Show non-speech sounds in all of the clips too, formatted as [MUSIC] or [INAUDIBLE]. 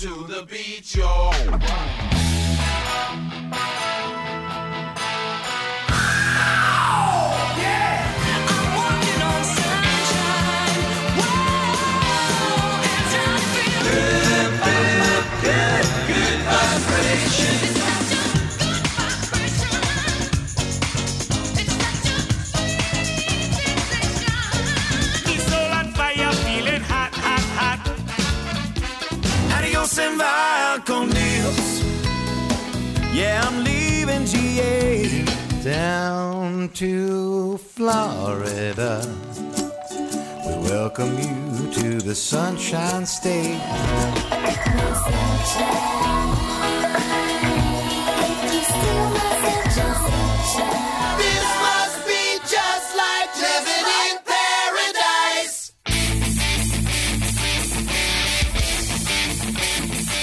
to the beach, yo. Down to Florida. We welcome you to the Sunshine State. This must be just like living in paradise.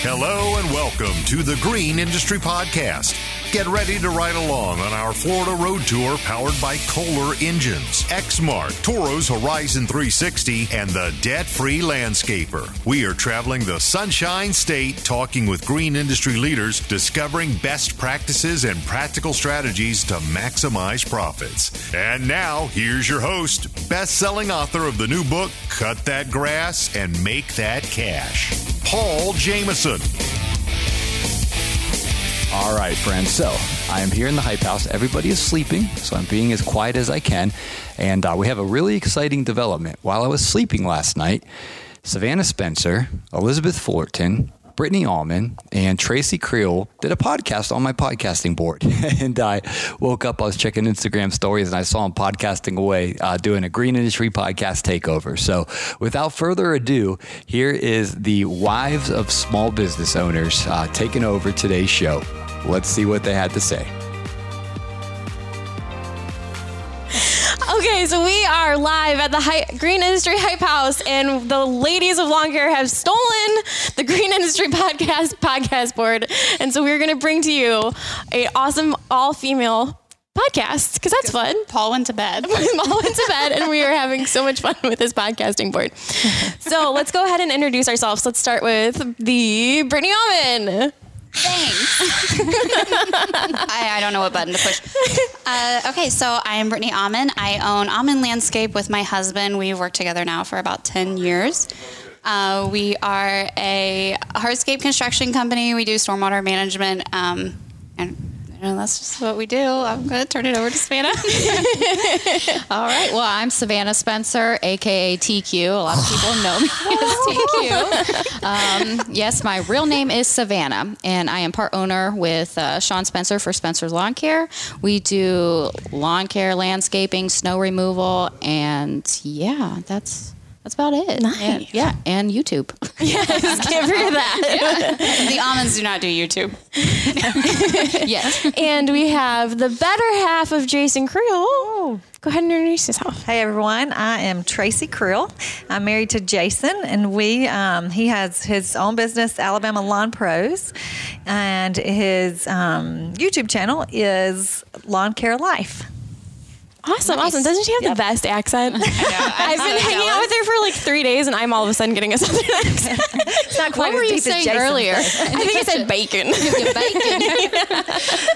Hello and welcome to the Green Industry Podcast. Get ready to ride along on our Florida road tour powered by Kohler Engines, Exmark, Toro's Horizon 360, and the debt free landscaper. We are traveling the Sunshine State talking with green industry leaders, discovering best practices and practical strategies to maximize profits. And now, here's your host, best selling author of the new book, Cut That Grass and Make That Cash, Paul Jamison. All right, friends. So I am here in the Hype House. Everybody is sleeping, so I'm being as quiet as I can. And uh, we have a really exciting development. While I was sleeping last night, Savannah Spencer, Elizabeth Fullerton, Brittany Allman, and Tracy Creel did a podcast on my podcasting board. [LAUGHS] and I woke up, I was checking Instagram stories, and I saw them podcasting away, uh, doing a green industry podcast takeover. So without further ado, here is the wives of small business owners uh, taking over today's show. Let's see what they had to say. So we are live at the Hy- Green Industry Hype House, and the ladies of long hair have stolen the Green Industry Podcast podcast board, and so we're going to bring to you a awesome all female podcast because that's fun. Paul went to bed. [LAUGHS] Paul went to bed, and we are having so much fun with this podcasting board. So let's go ahead and introduce ourselves. Let's start with the Brittany Allman. Thanks. [LAUGHS] I, I don't know what button to push. Uh, okay, so I'm Brittany Allman. I own Allman Landscape with my husband. We've worked together now for about 10 years. Uh, we are a hardscape construction company. We do stormwater management. Um, and know, that's just what we do. I'm going to turn it over to Savannah. [LAUGHS] All right. Well, I'm Savannah Spencer, aka TQ. A lot of people know me [LAUGHS] as TQ. Um, yes, my real name is Savannah, and I am part owner with uh, Sean Spencer for Spencer's Lawn Care. We do lawn care, landscaping, snow removal, and yeah, that's that's about it. Nice. And- yeah, and YouTube. [LAUGHS] Yes, can't forget that. [LAUGHS] the Allmans do not do YouTube. [LAUGHS] yes. and we have the better half of Jason Creel. Go ahead and introduce yourself. Hey everyone, I am Tracy Creel. I'm married to Jason, and we um, he has his own business, Alabama Lawn Pros, and his um, YouTube channel is Lawn Care Life. Awesome, awesome. Doesn't she have the best accent? I'm I've so been hanging out with her for like three days, and I'm all of a sudden getting a southern accent. It's not quite What were you deep saying Jason's, earlier? I think I said bacon. Your bacon.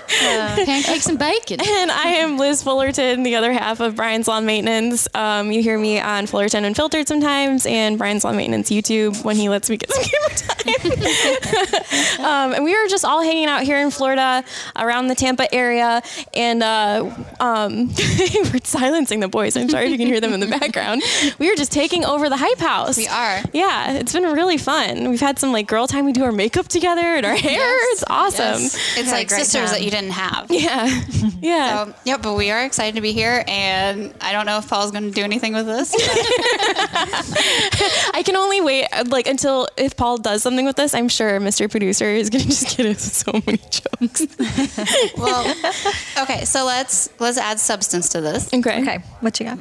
[LAUGHS] Pancakes and bacon. And I am Liz Fullerton, the other half of Brian's Lawn Maintenance. Um, you hear me on Fullerton Unfiltered sometimes, and Brian's Lawn Maintenance YouTube when he lets me get some [LAUGHS] camera time. [LAUGHS] um, and we were just all hanging out here in Florida, around the Tampa area, and uh, um, we're silencing the boys. I'm sorry if you can hear them in the background. We were just taking over the Hype House. We are. Yeah, it's been really fun. We've had some like girl time. We do our makeup together and our hair. It's awesome. It's like sisters time. that you didn't have. Yeah, [LAUGHS] yeah. Um, yeah, but we are excited to be here, and I don't know if Paul's going to do anything with this. [LAUGHS] I can only wait like until if Paul does something with this. I'm sure Mr. Producer is gonna [LAUGHS] just get us so many jokes. well, okay, so let's let's add substance to this. Okay. Okay, what you got?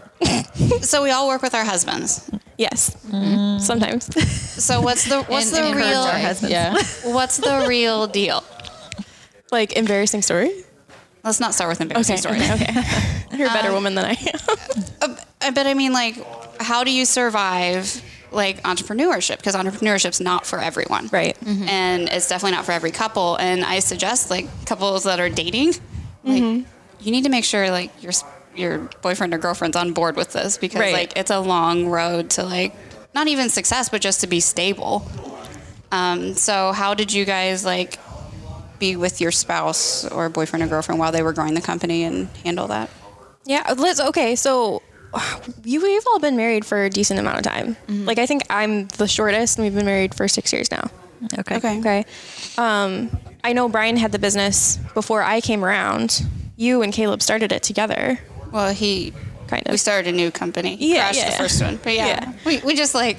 So we all work with our husbands. Yes. Mm. Sometimes. [LAUGHS] So what's the what's And- the and real our. Yeah. [LAUGHS] what's the real deal? like embarrassing story. Let's not start with embarrassing Okay. stories. Okay. okay. [LAUGHS] You're a better um, woman than I am. Uh, uh, But I mean, like, how do you survive like entrepreneurship because entrepreneurship's not for everyone. Right. Mm-hmm. And it's definitely not for every couple. And I suggest like couples that are dating, like mm-hmm. you need to make sure like your s- your boyfriend or girlfriend's on board with this because Right. like it's a long road to like not even success but just to be stable. Um, so how did you guys like be with your spouse or boyfriend or girlfriend while they were growing the company and handle that? Yeah, let's. Okay, so you we've all been married for a decent amount of time. Like I think I'm the shortest, and we've been married for six years now. Okay. Okay. Okay. Um, I know Brian had the business before I came around. You and Caleb started it together, Well, he kind of. we started a new company. Yeah, crashed yeah, the yeah. first one, but yeah, Yeah. we we just like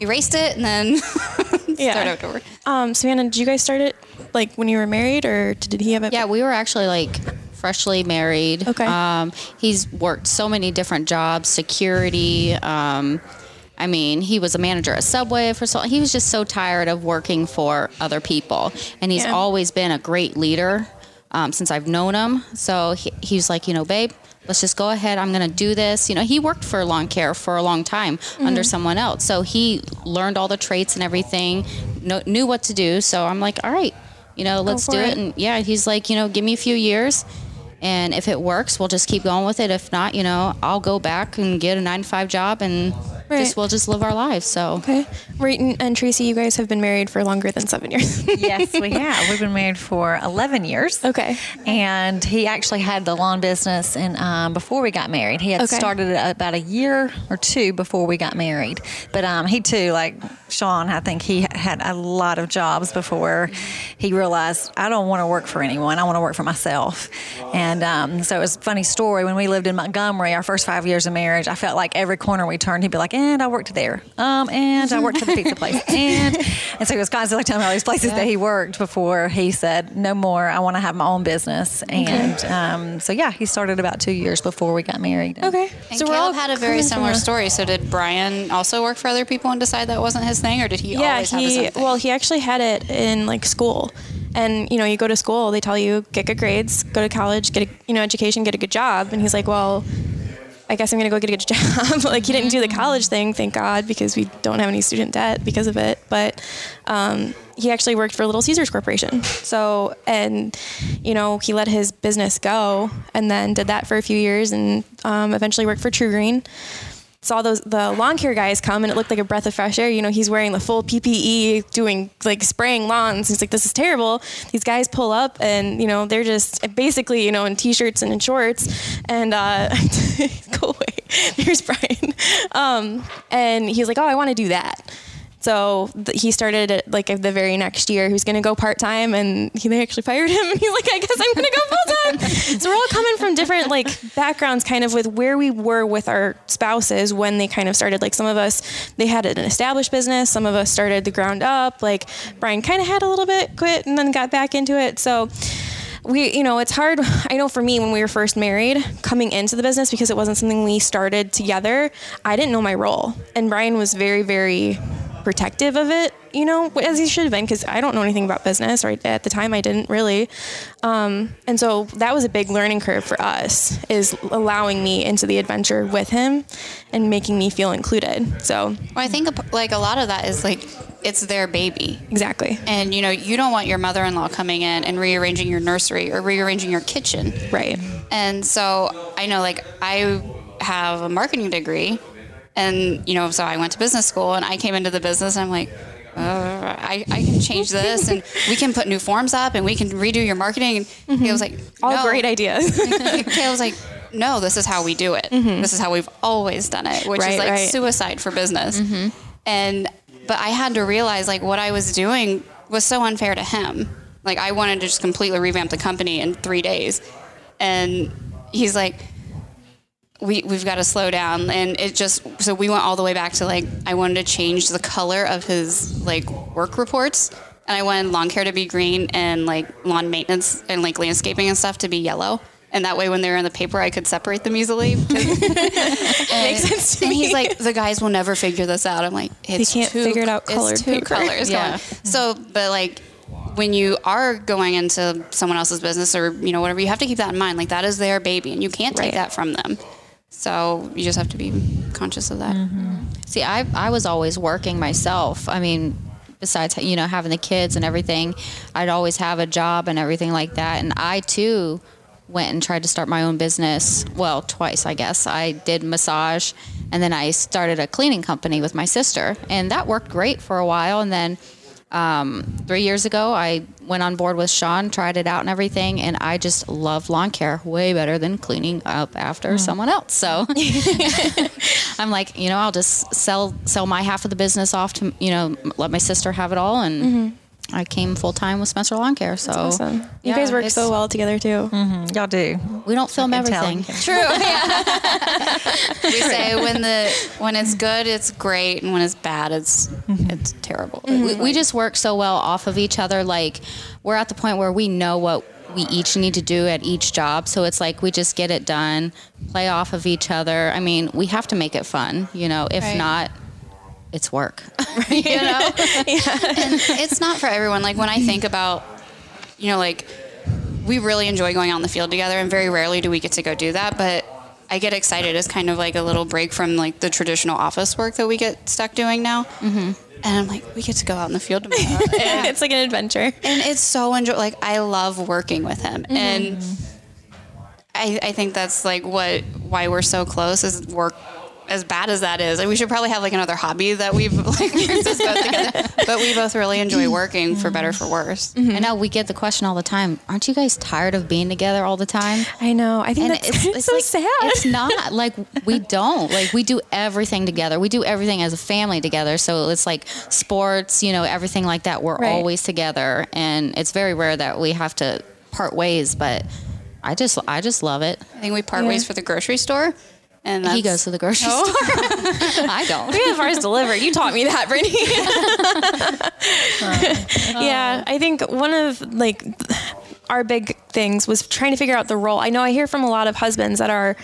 erased it and then [LAUGHS] Yeah. started over. Um, Savannah, did you guys start it like when you were married, or did he have it? Yeah, we were actually like freshly married. Okay. Um, he's worked so many different jobs, security. Um, I mean, he was a manager at Subway for so. He was just so tired of working for other people, and he's Yeah. always been a great leader um, since I've known him. So he, he's like, you know, babe. Let's just go ahead. I'm going to do this. You know, he worked for lawn care for a long time Mm-hmm. under someone else. So he learned all the traits and everything, kno- knew what to do. So I'm like, all right, you know, let's do it. it. And yeah, he's like, you know, give me a few years. And if it works, we'll just keep going with it. If not, you know, I'll go back and get a nine to five job and Right. just we'll just live our lives. So Okay. Right, and, and Tracy, you guys have been married for longer than seven years. [LAUGHS] yes, we have. We've been married for 11 years. Okay. And he actually had the lawn business and um, before we got married. He had Okay. started it about a year or two before we got married. But um, he too, like Sean, I think he had a lot of jobs before he realized I don't want to work for anyone. I want to work for myself. And um, so it was a funny story. When we lived in Montgomery, our first five years of marriage, I felt like every corner we turned, he'd be like, and I worked there. Um, and I worked for the pizza place. [LAUGHS] And, and so he was constantly telling me all these places that he worked before he said, no more. I want to have my own business. And um, so, yeah, he started about two years before we got married. Okay. And so Caleb we're all had a very similar story. So did Brian also work for other people and decide that wasn't his thing, or did he yeah always have his he own thing? well he actually had it in like school and you know you go to school they tell you get good grades go to college get a you know education get a good job and he's like well I guess I'm gonna go get a good [LAUGHS] job. [LAUGHS] like he didn't do the college thing, thank God, because we don't have any student debt because of it. But um, he actually worked for Little Caesars Corporation. So and you know he let his business go and then did that for a few years and um, eventually worked for TruGreen saw those the lawn care guys come and it looked like a breath of fresh air. You know, he's wearing the full PPE, doing like spraying lawns. He's like, this is terrible. These guys pull up and you know they're just basically you know in t-shirts and in shorts. And uh, [LAUGHS] go away. Here's Brian. Um, and he's like, oh, I want to do that. So th- he started it like the very next year. He was going to go part time, and he, they actually fired him. [LAUGHS] And he's like, "I guess I'm going to go full time." [LAUGHS] so we're all coming from different like backgrounds, kind of with where we were with our spouses when they kind of started. Like some of us, they had an established business. Some of us started the ground up. Like Brian kind of had a little bit, quit, and then got back into it. So we you know it's hard i know for me when we were first married coming into the business because it wasn't something we started together i didn't know my role and brian was very very protective of it you know as he should have been because i don't know anything about business right at the time i didn't really um, and so that was a big learning curve for us is allowing me into the adventure with him and making me feel included so well, I think like a lot of that is like it's their baby. exactly And you know, you don't want your mother-in-law coming in and rearranging your nursery or rearranging your kitchen. right And so I know like I have a marketing degree and you know, so I went to business school and I came into the business and I'm like, uh, I, I can change this and we can put new forms up and we can redo your marketing. And mm-hmm. he was like, all great ideas [LAUGHS] Caleb was like, no, this is how we do it. Mm-hmm. This is how we've always done it, which Right, is like right. suicide for business. Mm-hmm. And but I had to realize like what I was doing was so unfair to him. Like I wanted to just completely revamp the company in three days, and he's like, we we've got to slow down. And it just so we went all the way back to like I wanted to change the color of his like work reports. And I wanted lawn care to be green and like lawn maintenance and like landscaping and stuff to be yellow. And that way, when they were in the paper, I could separate them easily. [LAUGHS] [LAUGHS] Makes sense to and me. he's like, the guys will never figure this out. I'm like, it's can't two, figure it out it's colored two paper. colors. Yeah. going. So, but like, when you are going into someone else's business or you know whatever, you have to keep that in mind. Like that is their baby, and you can't take Right. that from them. So you just have to be conscious of that. Mm-hmm. See, I I was always working myself. I mean, besides you know having the kids and everything, I'd always have a job and everything like that. And I too went and tried to start my own business. Well, twice, I guess. I did massage, and then I started a cleaning company with my sister, and that worked great for a while. And then um, three years ago, I went on board with Sean, tried it out and everything, and I just love lawn care way better than cleaning up after someone else. So [LAUGHS] [LAUGHS] I'm like, you know, I'll just sell sell my half of the business off to you know let my sister have it all, and I came full time with Spencer Lawn Care. So Awesome. You yeah, guys work so well together too. Mm-hmm. Y'all do. We don't film I can tell. everything. [LAUGHS] True. [LAUGHS] we say when the when it's good, it's great, and when it's bad, it's mm-hmm. it's terrible. Mm-hmm. we, we just work so well off of each other. Like we're at the point where we know what we each need to do at each job. So it's like we just get it done, play off of each other. I mean, we have to make it fun, you know. If Right. not, it's work. right? [LAUGHS] you know. it's not for everyone. Like when I think about, you know, like we really enjoy going out in the field together, and very rarely do we get to go do that. But I get excited as kind of like a little break from like the traditional office work that we get stuck doing now. Mm-hmm. And I'm like, we get to go out in the field tomorrow, [LAUGHS] and, it's like an adventure. and it's so enjoy. Like I love working with him, and I, I think that's like what why we're so close is work. As bad as that is, like, we should probably have like another hobby that we've [LAUGHS] like [LAUGHS] brings us both together. But we both really enjoy working for better for worse. Mm-hmm. I know we get the question all the time. Aren't you guys tired of being together all the time? I know. I think And that's it's, [LAUGHS] it's so like, sad. It's not like we don't like we do everything together. We do everything as a family together. So it's like sports, you know, everything like that. We're Right. always together, and it's very rare that we have to part ways. But I just I just love it. I think we part Yeah. ways for the grocery store, and he goes to the grocery Oh. store. [LAUGHS] I don't. we have ours delivered. You taught me that, Brittany. [LAUGHS] [LAUGHS] yeah, oh. I think one of like our big things was trying to figure out the role. I know I hear from a lot of husbands that are,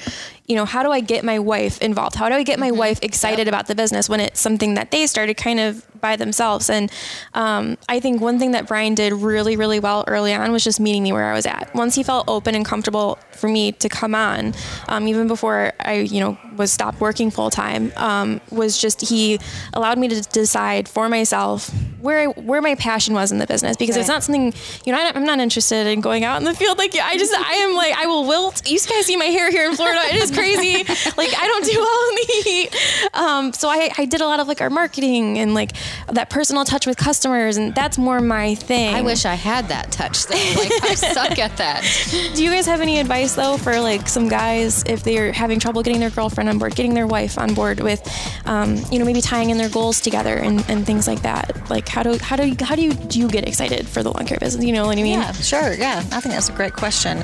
you know, how do I get my wife involved? How do I get my wife excited about the business when it's something that they started kind of by themselves? And um, I think one thing that Brian did really, really well early on was just meeting me where I was at. Once he felt open and comfortable for me to come on, um, even before I, you know, was stopped working full time, um, was just he allowed me to decide for myself where I, where my passion was in the business because it's not something you know I, I'm not interested in going out in the field like I just I am like I will wilt. You guys see my hair here in Florida; it is crazy. like I don't do [LAUGHS] well in the heat. Um, so I, I did a lot of like our marketing and like that personal touch with customers, and that's more my thing. I wish I had that touch though. Like I suck at that. [LAUGHS] Do you guys have any advice though for like some guys if they're having trouble getting their girlfriend on board, getting their wife on board with, um, you know, maybe tying in their goals together and, and things like that? Like how do how do you, how do you do you get excited for the lawn care business? You know what I mean? Yeah, sure. Yeah, I think that's a great question.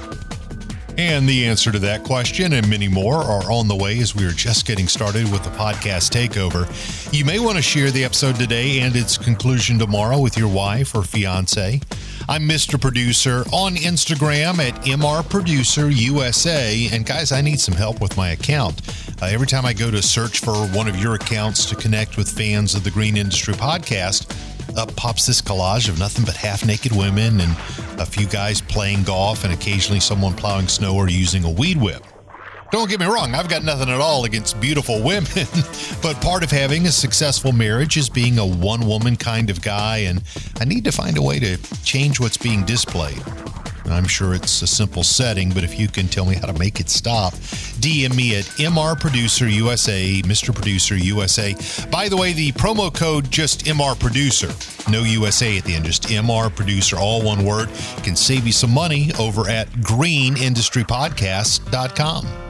And the answer to that question and many more are on the way as we are just getting started with the podcast takeover. You may want to share the episode today and its conclusion tomorrow with your wife or fiance. I'm Mr. Producer on Instagram at MR Producer USA. And guys, I need some help with my account. Uh, every time I go to search for one of your accounts to connect with fans of the Green Industry Podcast, up pops this collage of nothing but half naked women and a few guys playing golf and occasionally someone plowing snow or using a weed whip. Don't get me wrong, I've got nothing at all against beautiful women, [LAUGHS] but part of having a successful marriage is being a one woman kind of guy, and I need to find a way to change what's being displayed. I'm sure it's a simple setting, but if you can tell me how to make it stop, DM me at MR Producer USA, Mr. Producer USA. By the way, the promo code just MR Producer, no USA at the end, just MR Producer, all one word, can save you some money over at greenindustrypodcast.com.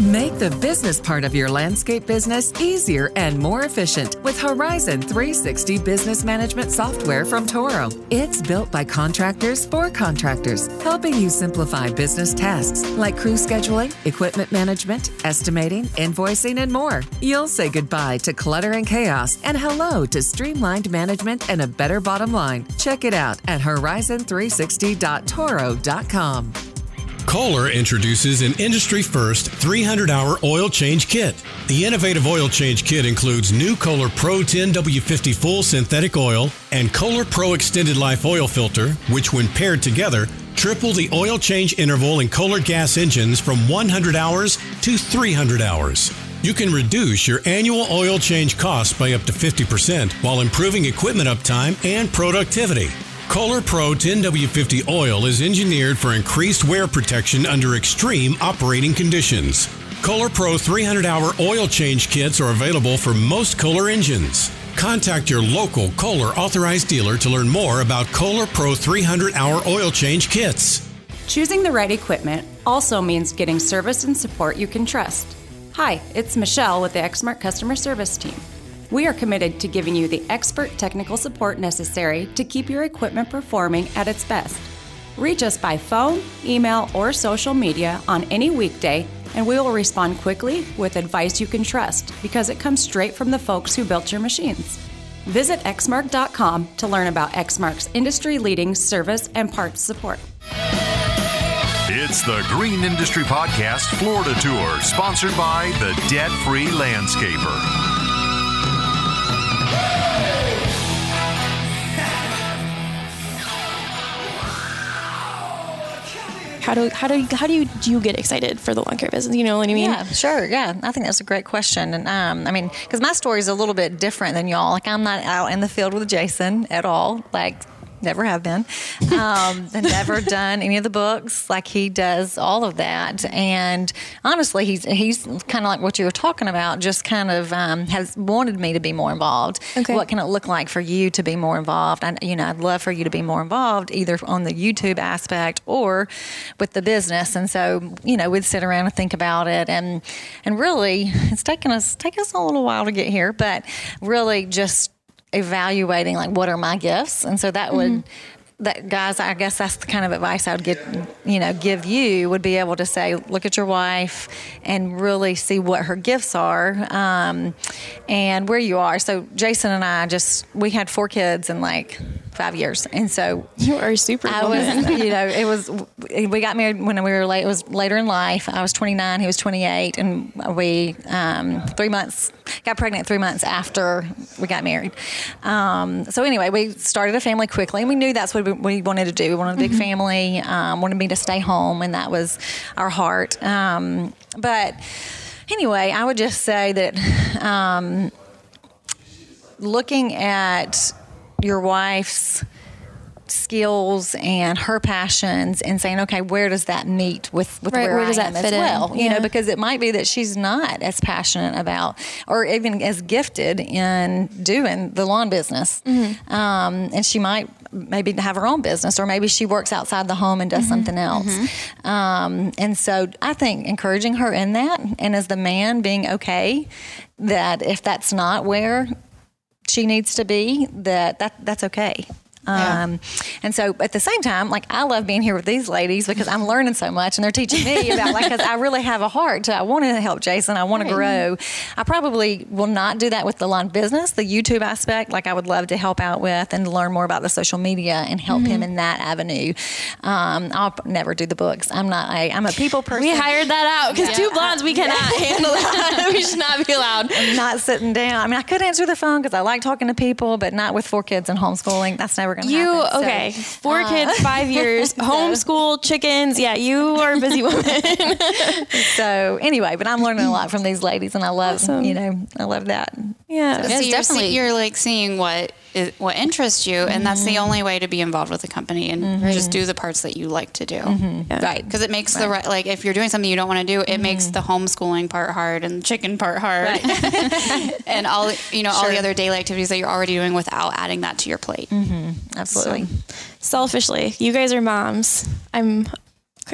Make the business part of your landscape business easier and more efficient with Horizon 360 business management software from Toro. It's built by contractors for contractors, helping you simplify business tasks like crew scheduling, equipment management, estimating, invoicing, and more. You'll say goodbye to clutter and chaos and hello to streamlined management and a better bottom line. Check it out at horizon360.toro.com. Kohler introduces an industry first 300 hour oil change kit. The innovative oil change kit includes new Kohler Pro 10W50 full synthetic oil and Kohler Pro extended life oil filter, which, when paired together, triple the oil change interval in Kohler gas engines from 100 hours to 300 hours. You can reduce your annual oil change costs by up to 50% while improving equipment uptime and productivity. Kohler Pro 10W50 oil is engineered for increased wear protection under extreme operating conditions. Kohler Pro 300 hour oil change kits are available for most Kohler engines. Contact your local Kohler authorized dealer to learn more about Kohler Pro 300 hour oil change kits. Choosing the right equipment also means getting service and support you can trust. Hi, it's Michelle with the Exmark Customer Service Team. We are committed to giving you the expert technical support necessary to keep your equipment performing at its best. Reach us by phone, email, or social media on any weekday, and we will respond quickly with advice you can trust because it comes straight from the folks who built your machines. Visit exmark.com to learn about Exmark's industry leading service and parts support. It's the Green Industry Podcast Florida Tour, sponsored by the Debt Free Landscaper. How do how do how do you do you get excited for the lawn care business? You know what I mean? Yeah, sure. Yeah, I think that's a great question. And um, I mean, because my story is a little bit different than y'all. Like, I'm not out in the field with Jason at all. Like, never have been. Um, [LAUGHS] never done any of the books. Like he does all of that. And honestly, he's he's kind of like what you were talking about. Just kind of um, has wanted me to be more involved. Okay. What can it look like for you to be more involved? And you know, I'd love for you to be more involved, either on the YouTube aspect or with the business. And so, you know, we'd sit around and think about it. And and really, it's taken us taken us a little while to get here, but really just evaluating like what are my gifts and so that would that guys i guess that's the kind of advice i would get you know give you would be able to say look at your wife and really see what her gifts are um, and where you are so jason and i just we had four kids in like five years and so You are super. I was, you know, it was. We got married when we were late. It was later in life. I was 29. He was 28, and we um, three months got pregnant. Three months after we got married. Um, so anyway, we started a family quickly, and we knew that's what we, we wanted to do. We wanted a big family. Um, wanted me to stay home, and that was our heart. Um, but anyway, I would just say that um, looking at your wife's skills and her passions and saying okay where does that meet with, with Right, where, where I does that am as fit in? well you know because it might be that she's not as passionate about or even as gifted in doing the lawn business Mm-hmm. um, and she might maybe have her own business or maybe she works outside the home and Mm-hmm. does something else um, and so I think encouraging her in that and as the man being okay that if that's not where she needs to be that, that that's okay um, and so at the same time, like I love being here with these ladies because I'm learning so much and they're teaching me [LAUGHS] about like, cause I really have a heart to, I want to help Jason. I want to grow. I probably will not do that with the lawn business, the YouTube aspect. Like I would love to help out with and learn more about the social media and help him in that avenue. Um, I'll never do the books. I'm not a, I'm a people person. We hired that out because two blondes we cannot [LAUGHS] handle that. [LAUGHS] we should not be allowed. I'm not sitting down. I mean, I could answer the phone because I like talking to people, but not with four kids and homeschooling. That's never going to You happen. So, okay? Four uh, kids, five years, [LAUGHS] homeschool, chickens. Yeah, you are a busy woman. [LAUGHS] So anyway, but I'm learning a lot from these ladies, and I love Awesome. you know I love that. yeah. So you're, see, you're like seeing what is, what interests you, and that's the mm-hmm. only way to be involved with the company and mm-hmm. just do the parts that you like to do. Mm-hmm. Right. Because it makes the right, like if you're doing something you don't want to do, it makes the homeschooling part hard and the chicken part hard, [LAUGHS] and all you know all the other daily activities that you're already doing without adding that to your plate. Absolutely. Selfishly, you guys are moms. I'm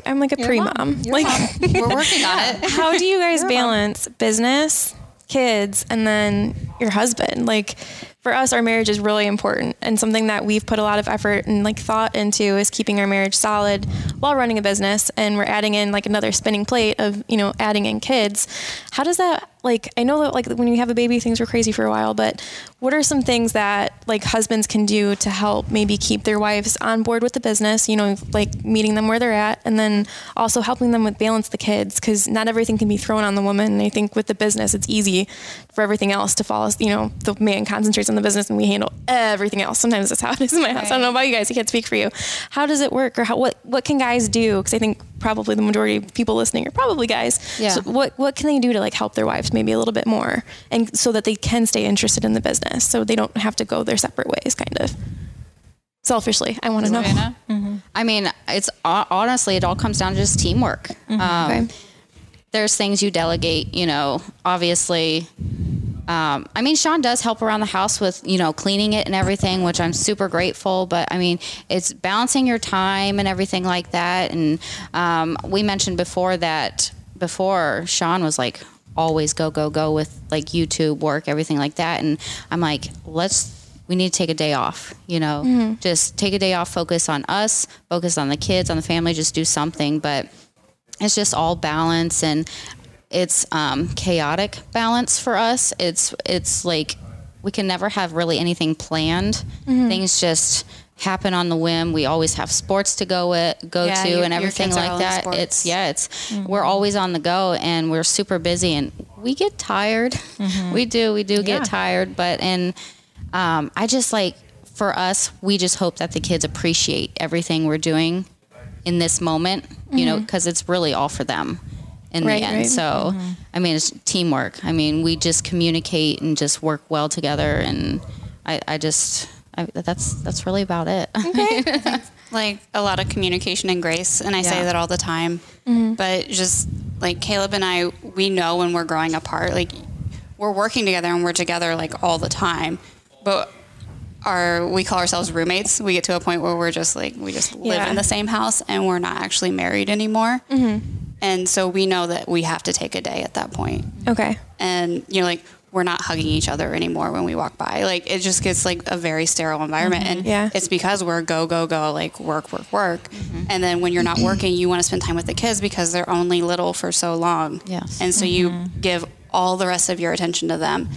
I'm like a pre mom. Like [LAUGHS] We're working on it. how do you guys balance business, kids, and then your husband? Like for us, our marriage is really important and something that we've put a lot of effort and like thought into is keeping our marriage solid while running a business. And we're adding in like another spinning plate of, you know, adding in kids. How does that like, I know that like when you have a baby, things were crazy for a while, but what are some things that like husbands can do to help maybe keep their wives on board with the business, you know, like meeting them where they're at and then also helping them with balance the kids because not everything can be thrown on the woman. And I think with the business, it's easy for everything else to fall, you know, the man concentrates on the business and we handle everything else. Sometimes that's how it is in my house. I don't know about you guys. I can't speak for you. How does it work or how, what, what can guys do? Because I think probably the majority of people listening are probably guys. Yeah. So what what can they do to like help their wives maybe a little bit more, and so that they can stay interested in the business, so they don't have to go their separate ways, kind of. Selfishly, I want to know. Savannah? [LAUGHS] Mm-hmm. I mean, it's uh, honestly, it all comes down to just teamwork. Mm-hmm. Um, Okay. There's things you delegate, you know, obviously. Um, I mean, Sean does help around the house with, you know, cleaning it and everything, which I'm super grateful. But I mean, it's balancing your time and everything like that. And um, we mentioned before that before Sean was like always go, go, go with like YouTube work, everything like that. And I'm like, let's we need to take a day off you know just take a day off focus on us focus on the kids on the family just do something but it's just all balance and it's um, chaotic balance for us. It's it's like we can never have really anything planned. Things just happen on the whim. We always have sports to go with, go Yeah, to your- and everything like that. it's yeah it's we're always on the go and we're super busy and we get tired. We do we do Yeah. get tired but and um, I just like for us, we just hope that the kids appreciate everything we're doing in this moment, you know, because it's really all for them in Right, the end. right. So, mm-hmm. I mean, it's teamwork. I mean, we just communicate and just work well together, and I, I just. I, that's that's really about it. [LAUGHS] [LAUGHS] like a lot of communication and grace and i say that all the time mm-hmm. but just like caleb and i we know when we're growing apart like we're working together and we're together like all the time but our we call ourselves roommates we get to a point where we're just like we just live Yeah. in the same house and we're not actually married anymore mm-hmm. And so we know that we have to take a day at that point. Okay. and you know like we're not hugging each other anymore when we walk by. Like it just gets like a very sterile environment. Mm-hmm. And Yeah. it's because we're go go go like work work work. Mm-hmm. And then when you're not working you want to spend time with the kids because they're only little for so long. Yes. and so you mm-hmm. give all the rest of your attention to them.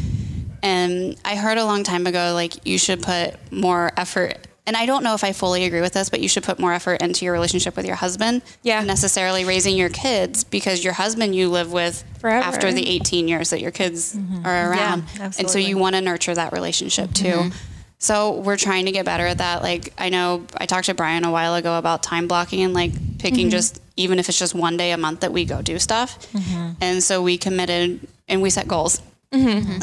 And i heard a long time ago like you should put more effort and I don't know if I fully agree with this, but you should put more effort into your relationship with your husband. Yeah. Necessarily raising your kids because your husband you live with Forever. after the 18 years that your kids are around. and so you want to nurture that relationship too. So we're trying to get better at that. Like I know I talked to Brian a while ago about time blocking and like picking just even if it's just one day a month that we go do stuff. And so we committed and we set goals.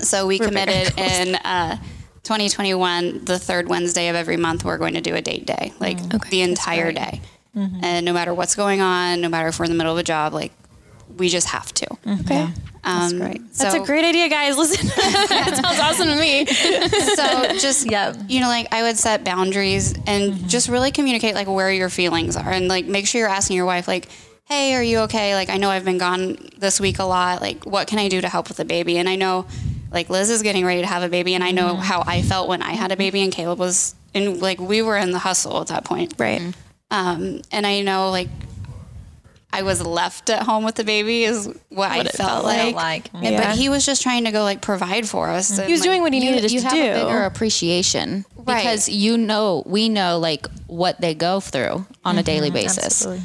So we committed and uh, 2021, the third Wednesday of every month, we're going to do a date day, like the entire day. And no matter what's going on, no matter if we're in the middle of a job, like we just have to. Okay. Um, That's a great idea, guys. Listen, [LAUGHS] that sounds [LAUGHS] awesome to me. so just Yep. you know like i would set boundaries and just really communicate like where your feelings are and like make sure you're asking your wife like hey are you okay like i know i've been gone this week a lot like what can i do to help with the baby and i know like liz is getting ready to have a baby and i know mm-hmm. how i felt when i had a baby and caleb was and like we were in the hustle at that point Right. Mm-hmm. um, and i know like I was left at home with the baby is what, I it felt, felt like. like. And- Yeah. But he was just trying to go like provide for us. and, He was like, doing what he you, needed us you to have do. a bigger appreciation Right. because you know we know like what they go through on a daily basis. Absolutely.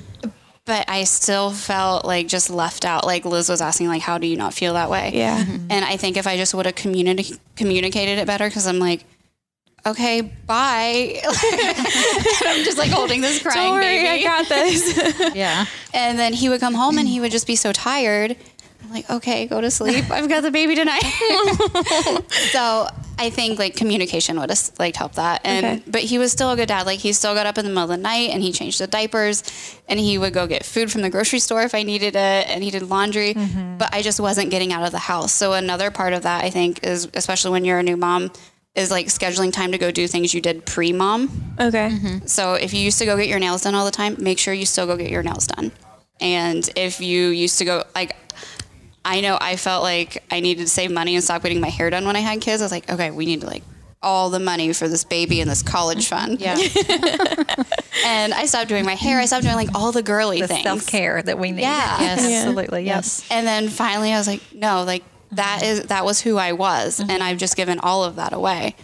But I still felt like just left out. Like Liz was asking, like, how do you not feel that way? Yeah. Mm-hmm. And I think if I just would have communi- communicated it better, because I'm like, okay, bye. [LAUGHS] I'm just like holding this crying Don't worry, baby. I got this. [LAUGHS] Yeah. and then he would come home and he would just be so tired. I'm like, okay, go to sleep. I've got the baby tonight. [LAUGHS] so I think like communication would have like helped that. And Okay. but he was still a good dad. Like he still got up in the middle of the night and he changed the diapers and he would go get food from the grocery store if I needed it and he did laundry. Mm-hmm. But I just wasn't getting out of the house. So another part of that I think is especially when you're a new mom is like scheduling time to go do things you did pre-mom. Okay. Mm-hmm. So if you used to go get your nails done all the time, make sure you still go get your nails done. And if you used to go like I know I felt like I needed to save money and stop getting my hair done when I had kids. I was like, okay, we need to like all the money for this baby and this college fund. Yeah. [LAUGHS] And I stopped doing my hair. I stopped doing like all the girly The things. self care that we need. Yeah. [LAUGHS] Yes. Absolutely. Yes. And then finally I was like, no, like that is that was who I was mm-hmm. and I've just given all of that away.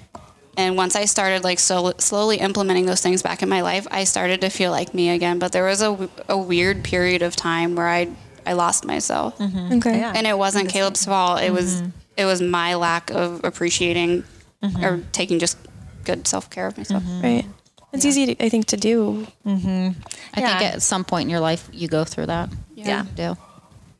And once I started like so, slowly implementing those things back in my life, I started to feel like me again. But there was a, a weird period of time where I I lost myself, Okay. Yeah. and it wasn't Caleb's fault. It was it was my lack of appreciating or taking just good self care of myself. Right. It's easy, to, I think, to do. Mm-hmm. I think at some point in your life you go through that. Yeah. Do.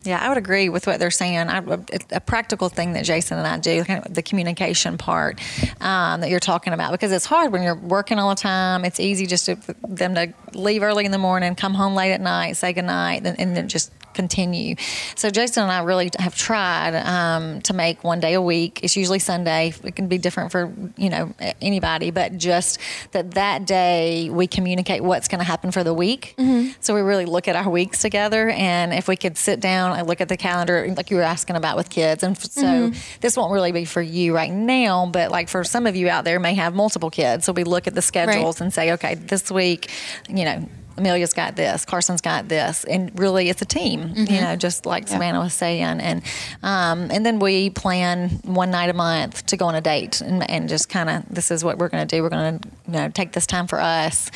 Yeah, I would agree with what they're saying. I, a, a practical thing that Jason and I do, kind of the communication part um, that you're talking about, because it's hard when you're working all the time. It's easy just to, for them to leave early in the morning, come home late at night, say goodnight, and, and then just continue. So Jason and I really have tried um, to make one day a week. It's usually Sunday. It can be different for you know anybody, but just that that day we communicate what's going to happen for the week. So we really look at our weeks together, and if we could sit down and look at the calendar, like you were asking about with kids, and so Mhm. this won't really be for you right now, but like for some of you out there may have multiple kids. So we look at the schedules and say, okay, this week, you know. Amelia's got this, Carson's got this, and really it's a team, you Mhm. know, just like Yeah. Savannah was saying, and um, and then we plan one night a month to go on a date, and, and just kind of this is what we're going to do. We're going to you know take this time for us,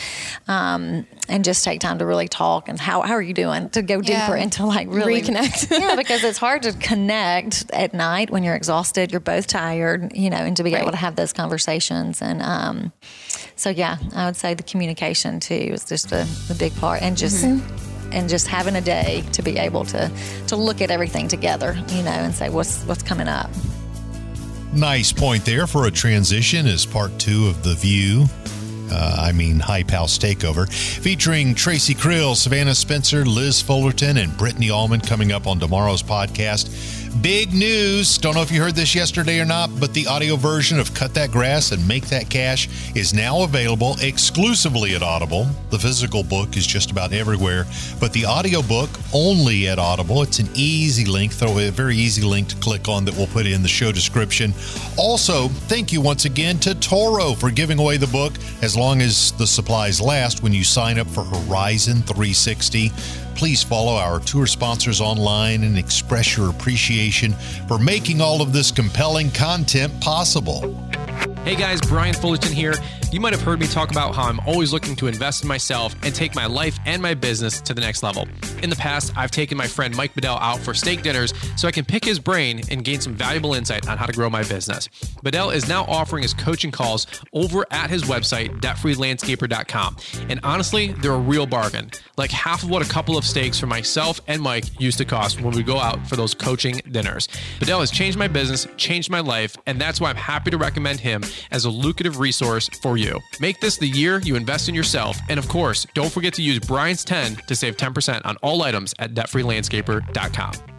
um, and just take time to really talk and how how are you doing to go Yeah. deeper into like really Reconnect. [LAUGHS] yeah, because it's hard to [LAUGHS] connect at night when you're exhausted, you're both tired, you know, and to be able to have those conversations. And um, so, yeah, I would say the communication too is just a, a big part, and just and just having a day to be able to to look at everything together, you know, and say what's what's coming up. Nice point there for a transition as part two of The View. Uh, I mean, Hype House Takeover, featuring Tracy Creel, Savannah Spencer, Liz Fullerton, and Brittany Allman coming up on tomorrow's podcast. Big news. Don't know if you heard this yesterday or not, but the audio version of Cut That Grass and Make That Cash is now available exclusively at Audible. The physical book is just about everywhere, but the audio book only at Audible. It's an easy link, throw a very easy link to click on that we'll put in the show description. Also, thank you once again to Toro for giving away the book as long as the supplies last when you sign up for Horizon 360. Please follow our tour sponsors online and express your appreciation for making all of this compelling content possible. Hey guys, Brian Fullerton here. You might have heard me talk about how I'm always looking to invest in myself and take my life and my business to the next level. In the past, I've taken my friend Mike Bedell out for steak dinners so I can pick his brain and gain some valuable insight on how to grow my business. Bedell is now offering his coaching calls over at his website, debtfreelandscaper.com. And honestly, they're a real bargain. Like half of what a couple of steaks for myself and Mike used to cost when we go out for those coaching dinners. Bedell has changed my business, changed my life, and that's why I'm happy to recommend him as a lucrative resource for you. Make this the year you invest in yourself. And of course, don't forget to use Brian's 10 to save 10% on all items at debtfreelandscaper.com.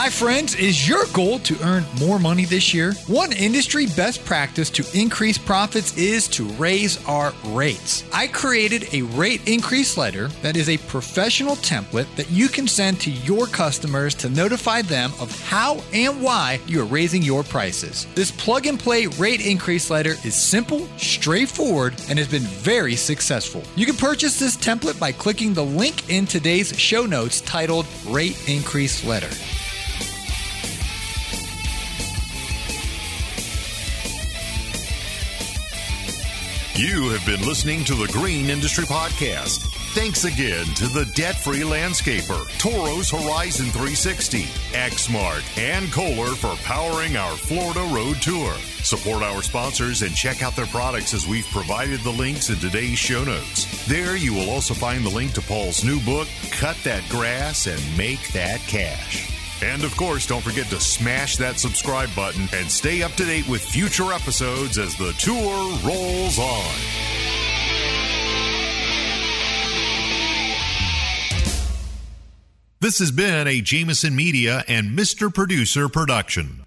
Hi, friends. Is your goal to earn more money this year? One industry best practice to increase profits is to raise our rates. I created a rate increase letter that is a professional template that you can send to your customers to notify them of how and why you are raising your prices. This plug and play rate increase letter is simple, straightforward, and has been very successful. You can purchase this template by clicking the link in today's show notes titled Rate Increase Letter. You have been listening to the Green Industry Podcast. Thanks again to the debt free landscaper, Toro's Horizon 360, Exmark, and Kohler for powering our Florida Road Tour. Support our sponsors and check out their products as we've provided the links in today's show notes. There you will also find the link to Paul's new book, Cut That Grass and Make That Cash. And of course, don't forget to smash that subscribe button and stay up to date with future episodes as the tour rolls on. This has been a Jamison Media and Mr. Producer production.